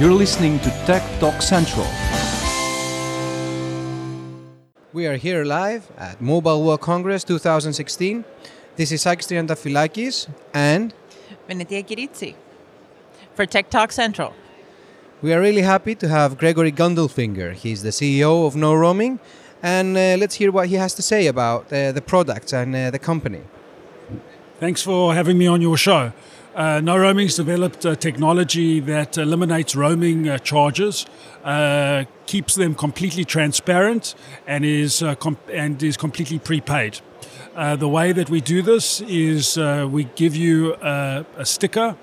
You're listening to Tech Talk Central. We are here live at Mobile World Congress 2016. This is Sakis Triantafilakis and Venetia Kiritsi for Tech Talk Central. we are really happy to have Gregory Gundelfinger. He's the CEO of KnowRoaming and uh, let's hear what he has to say about uh, the products and uh, the company. Thanks for having me on your show. Uh, KnowRoaming's developed a technology that eliminates roaming uh, charges, uh, keeps them completely transparent, and is uh, and is completely prepaid. Uh, the way that we do this is we give you a, a sticker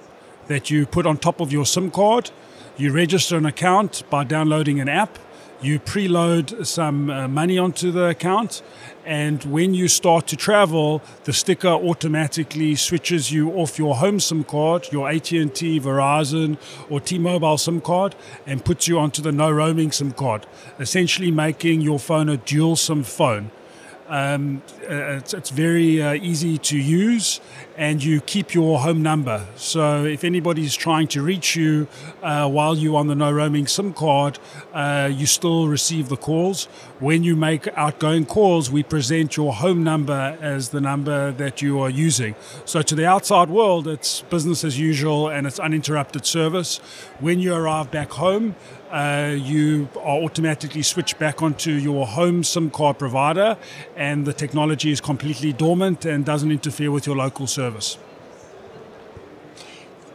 that you put on top of your SIM card. You register an account by downloading an app. You preload some uh, money onto the account, and when you start to travel, the sticker automatically switches you off your home SIM card, your AT&T, Verizon, or T-Mobile SIM card, and puts you onto the KnowRoaming SIM card, essentially making your phone a dual SIM phone. Um, uh, it's, it's very uh, easy to use, and you keep your home number. So if anybody's trying to reach you uh, while you're on the KnowRoaming SIM card, uh, you still receive the calls. When you make outgoing calls, we present your home number as the number that you are using. So to the outside world, it's business as usual and it's uninterrupted service. When you arrive back home, uh, you are automatically switched back onto your home SIM card provider, and the technology is completely dormant and doesn't interfere with your local service.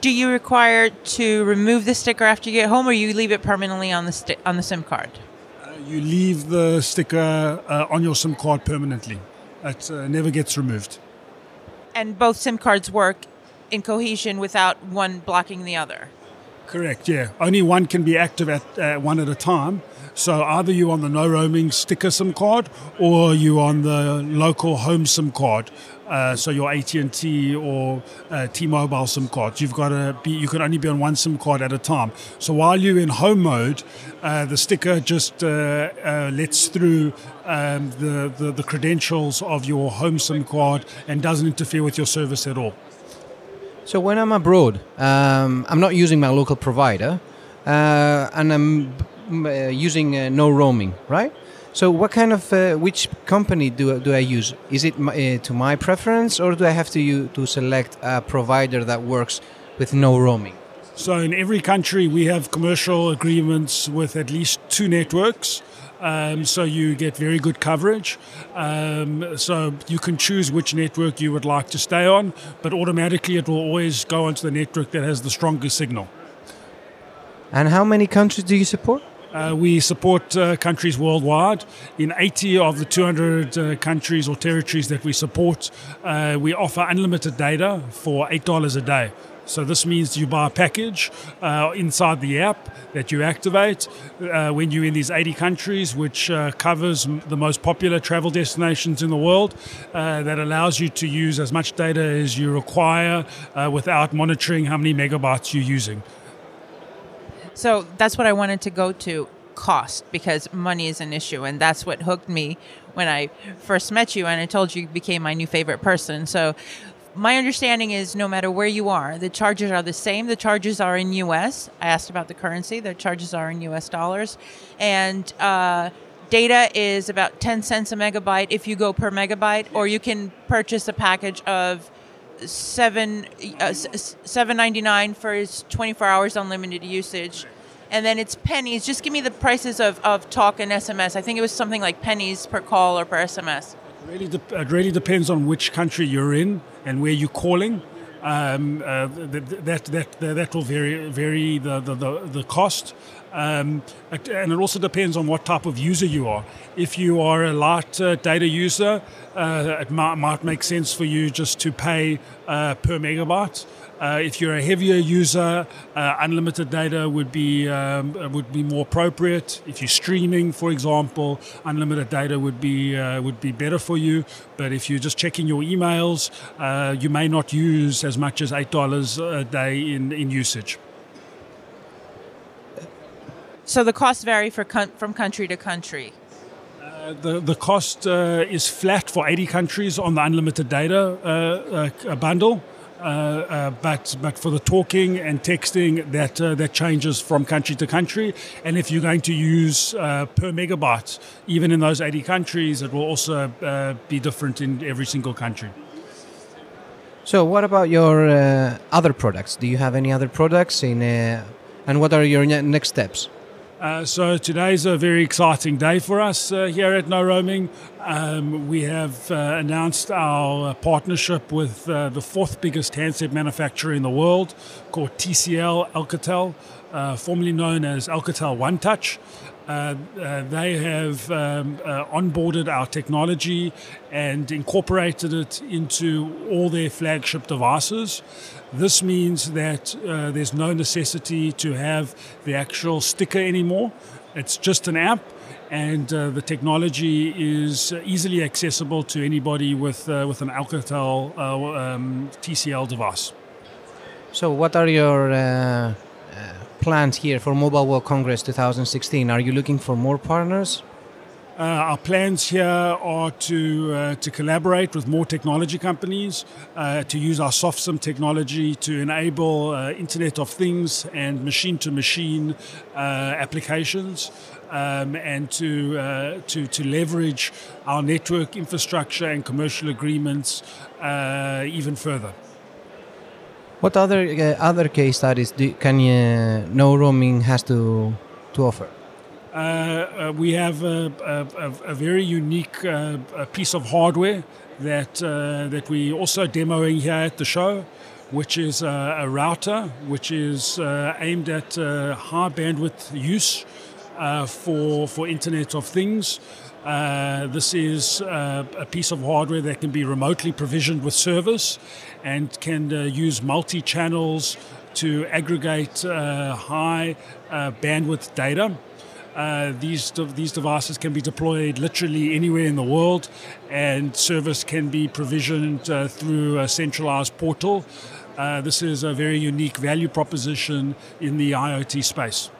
Do you require to remove the sticker after you get home, or you leave it permanently on the sti- on the SIM card? You leave the sticker uh, on your SIM card permanently. It uh, never gets removed. And both SIM cards work in cohesion without one blocking the other. Correct, yeah. Only one can be active at uh, one at a time. So either you're on the KnowRoaming sticker SIM card or you're on the local home SIM card. Uh, so your AT&T or uh, T-Mobile SIM card. You've got to be. You can only be on one SIM card at a time. So while you're in home mode, uh, the sticker just uh, uh, lets through um, the, the the credentials of your home SIM card and doesn't interfere with your service at all. So when I'm abroad, um, I'm not using my local provider uh, and I'm uh, using uh, KnowRoaming, right? So what kind of uh, which company do, do I use? Is it my, uh, to my preference or do I have to to select a provider that works with KnowRoaming? So in every country, we have commercial agreements with at least two networks. Um, so you get very good coverage. Um, so you can choose which network you would like to stay on, but automatically it will always go onto the network that has the strongest signal. And how many countries do you support? Uh, we support uh, countries worldwide. In 80 of the 200 uh, countries or territories that we support, uh, we offer unlimited data for $8 a day. So this means you buy a package uh, inside the app that you activate uh, when you're in these 80 countries, which uh, covers the most popular travel destinations in the world. Uh, that allows you to use as much data as you require uh, without monitoring how many megabytes you're using. So that's what I wanted to go to cost because money is an issue and that's what hooked me when I first met you and I told you you became my new favorite person. So my understanding is no matter where you are, the charges are the same. The charges are in US. I asked about the currency. The charges are in US dollars. And uh, data is about 10 cents a megabyte if you go per megabyte, or you can purchase a package of seven uh, seven ninety nine for twenty four hours unlimited usage, and then it's pennies. Just give me the prices of, of talk and SMS. I think it was something like pennies per call or per SMS. Really, de- it really depends on which country you're in and where you're calling. Um, uh, th- th- that, that that that will vary vary the the, the, the cost, um, and it also depends on what type of user you are. If you are a light uh, data user, uh, it might, might make sense for you just to pay uh, per megabyte. Uh, if you're a heavier user, uh, unlimited data would be um, would be more appropriate. If you're streaming, for example, unlimited data would be uh, would be better for you. But if you're just checking your emails, uh, you may not use as much as eight dollars a day in, in usage. So the costs vary for con- from country to country. Uh, the the cost uh, is flat for 80 countries on the unlimited data uh, uh, bundle. Uh, uh, but but for the talking and texting, that uh, that changes from country to country. And if you're going to use per megabyte, even in those 80 countries, it will also be different in every single country. So, what about your uh, other products? Do you have any other products in, uh, and what are your next steps? Uh, so today's a very exciting day for us uh, here at KnowRoaming. Um, we have uh, announced our partnership with uh, the fourth biggest handset manufacturer in the world, called TCL Alcatel, uh, formerly known as Alcatel One Touch. Uh, uh, they have um, uh, onboarded our technology and incorporated it into all their flagship devices. This means that uh, there's no necessity to have the actual sticker anymore. It's just an app, and uh, the technology is easily accessible to anybody with, with an Alcatel um, TCL device. So, what are your plans here for Mobile World Congress 2016? Are you looking for more partners? Uh, our plans here are to uh, to collaborate with more technology companies, uh, to use our SoftSIM technology to enable uh, Internet of Things and machine-to-machine uh, applications, um, and to uh, to to leverage our network infrastructure and commercial agreements even further. What other uh, other case studies do, can you, KnowRoaming has to to offer? Uh, uh, we have a, a, a very unique uh, piece of hardware that uh, that we also demoing here at the show, which is a router which is uh, aimed at high bandwidth use for for Internet of Things. Uh, this is uh, a piece of hardware that can be remotely provisioned with service and can uh, use multi channels to aggregate uh, high uh, bandwidth data. Uh, these de- these devices can be deployed literally anywhere in the world, and service can be provisioned through a centralized portal. this is a very unique value proposition in the IoT space.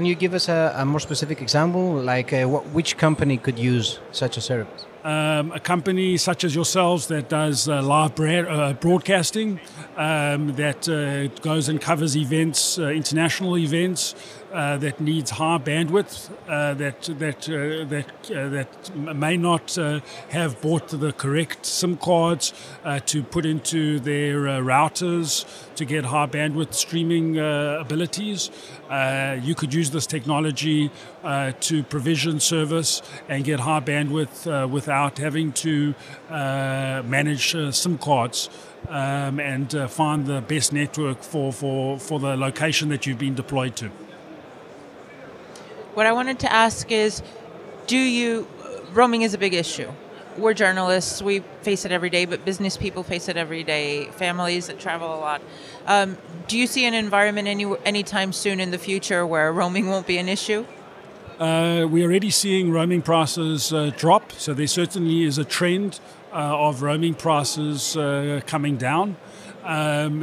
Can you give us a, a more specific example, like uh, what, which company could use such a service? Um, a company such as yourselves that does uh, live bra- uh, broadcasting, um, that uh, goes and covers events, uh, international events, uh, that needs high bandwidth, that that that that may not have bought the correct SIM cards to put into their routers to get high bandwidth streaming abilities. you could use this technology to provision service and get high bandwidth without having to manage SIM cards. Um, and uh, find the best network for, for, for the location that you've been deployed to. What I wanted to ask is do you, roaming is a big issue. We're journalists, we face it every day, but business people face it every day, families that travel a lot. Um, do you see an environment any anytime soon in the future where roaming won't be an issue? Uh, we're already seeing roaming prices uh, drop, so there certainly is a trend uh, of roaming prices uh, coming down. Um,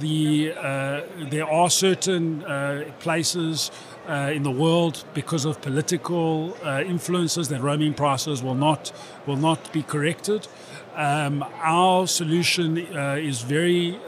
the, uh, there are certain uh, places in the world because of political influences that roaming prices will not will not be corrected. Um, our solution is very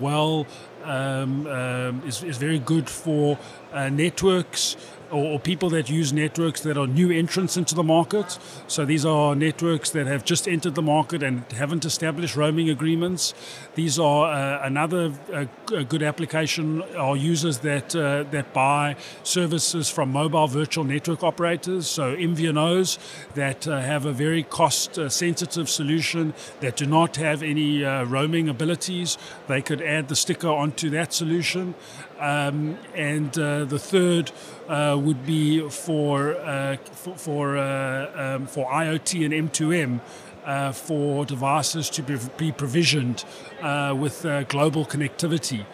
well um, um, is, is very good for uh, networks or, or, people that use networks that are new entrants into the market. So these are networks that have just entered the market and haven't established roaming agreements. These are uh, another uh, good application are users that uh, that buy services from mobile virtual network operators. So MVNOs that uh, have a very cost uh, sensitive solution that do not have any roaming abilities. They could add the sticker onto that solution. Um, and uh, the third uh, would be for uh, for for, uh, um, for, IoT and M2M. Uh, for devices to be provisioned uh, with global connectivity,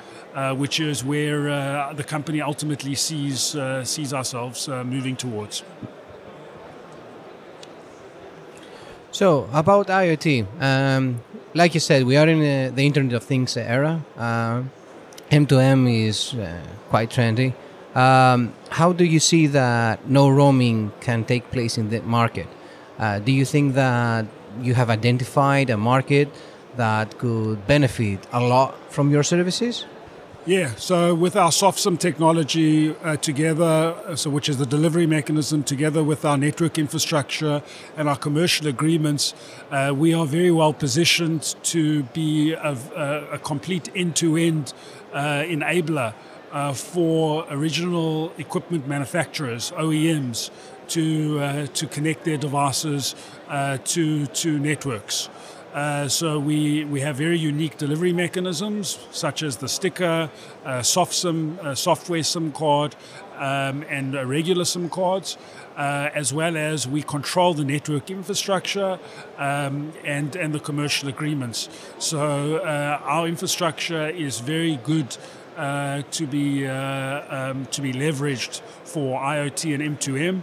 which is where the company ultimately sees sees ourselves moving towards. So about IoT, um, like you said, we are in the Internet of Things era. M2M is uh, quite trendy. Um, how do you see that KnowRoaming can take place in the market? Uh, do you think that you have identified a market that could benefit a lot from your services? Yeah, so with our SoftSIM technology uh, together, uh, so which is the delivery mechanism, together with our network infrastructure and our commercial agreements, uh, we are very well positioned to be a, a, a complete end-to-end uh, enabler uh, for original equipment manufacturers, OEMs, to uh, to connect their devices to to networks. Uh, so we, we have very unique delivery mechanisms, such as the sticker, uh, soft SIM, uh, software SIM card, um, and regular SIM cards, uh, as well as we control the network infrastructure um, and and the commercial agreements. So uh, our infrastructure is very good. Uh, to be um, to be leveraged for IoT and M2M.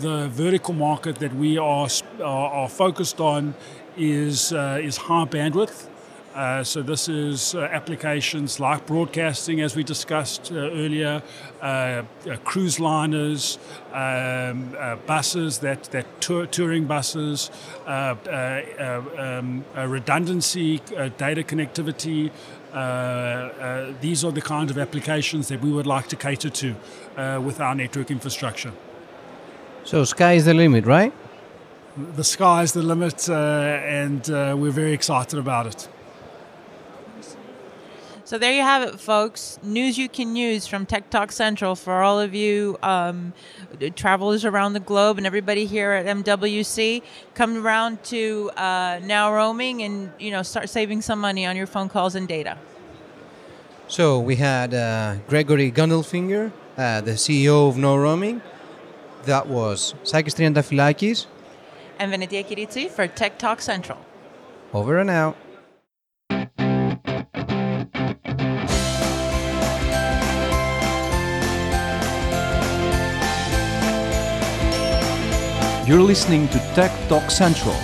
the vertical market that we are, are, are focused on is, uh, is high bandwidth. Uh, so this is uh, applications like broadcasting, as we discussed uh, earlier, uh, uh, cruise liners, um, buses that that tour, touring buses, um, redundancy, data connectivity. these are the kind of applications that we would like to cater to with our network infrastructure. So sky is the limit, right? The sky's the limit, uh, and uh, we're very excited about it. So there you have it, folks. News you can use from Tech Talk Central for all of you um, travelers around the globe and everybody here at MWC. Come around to uh, Now Roaming and you know start saving some money on your phone calls and data. So we had uh, Gregory Gundelfinger, uh, the CEO of Now Roaming. That was Sakis Triantafilakis, and Venetia Kiritsi for Tech Talk Central. Over and out. You're listening to Tech Talk Central.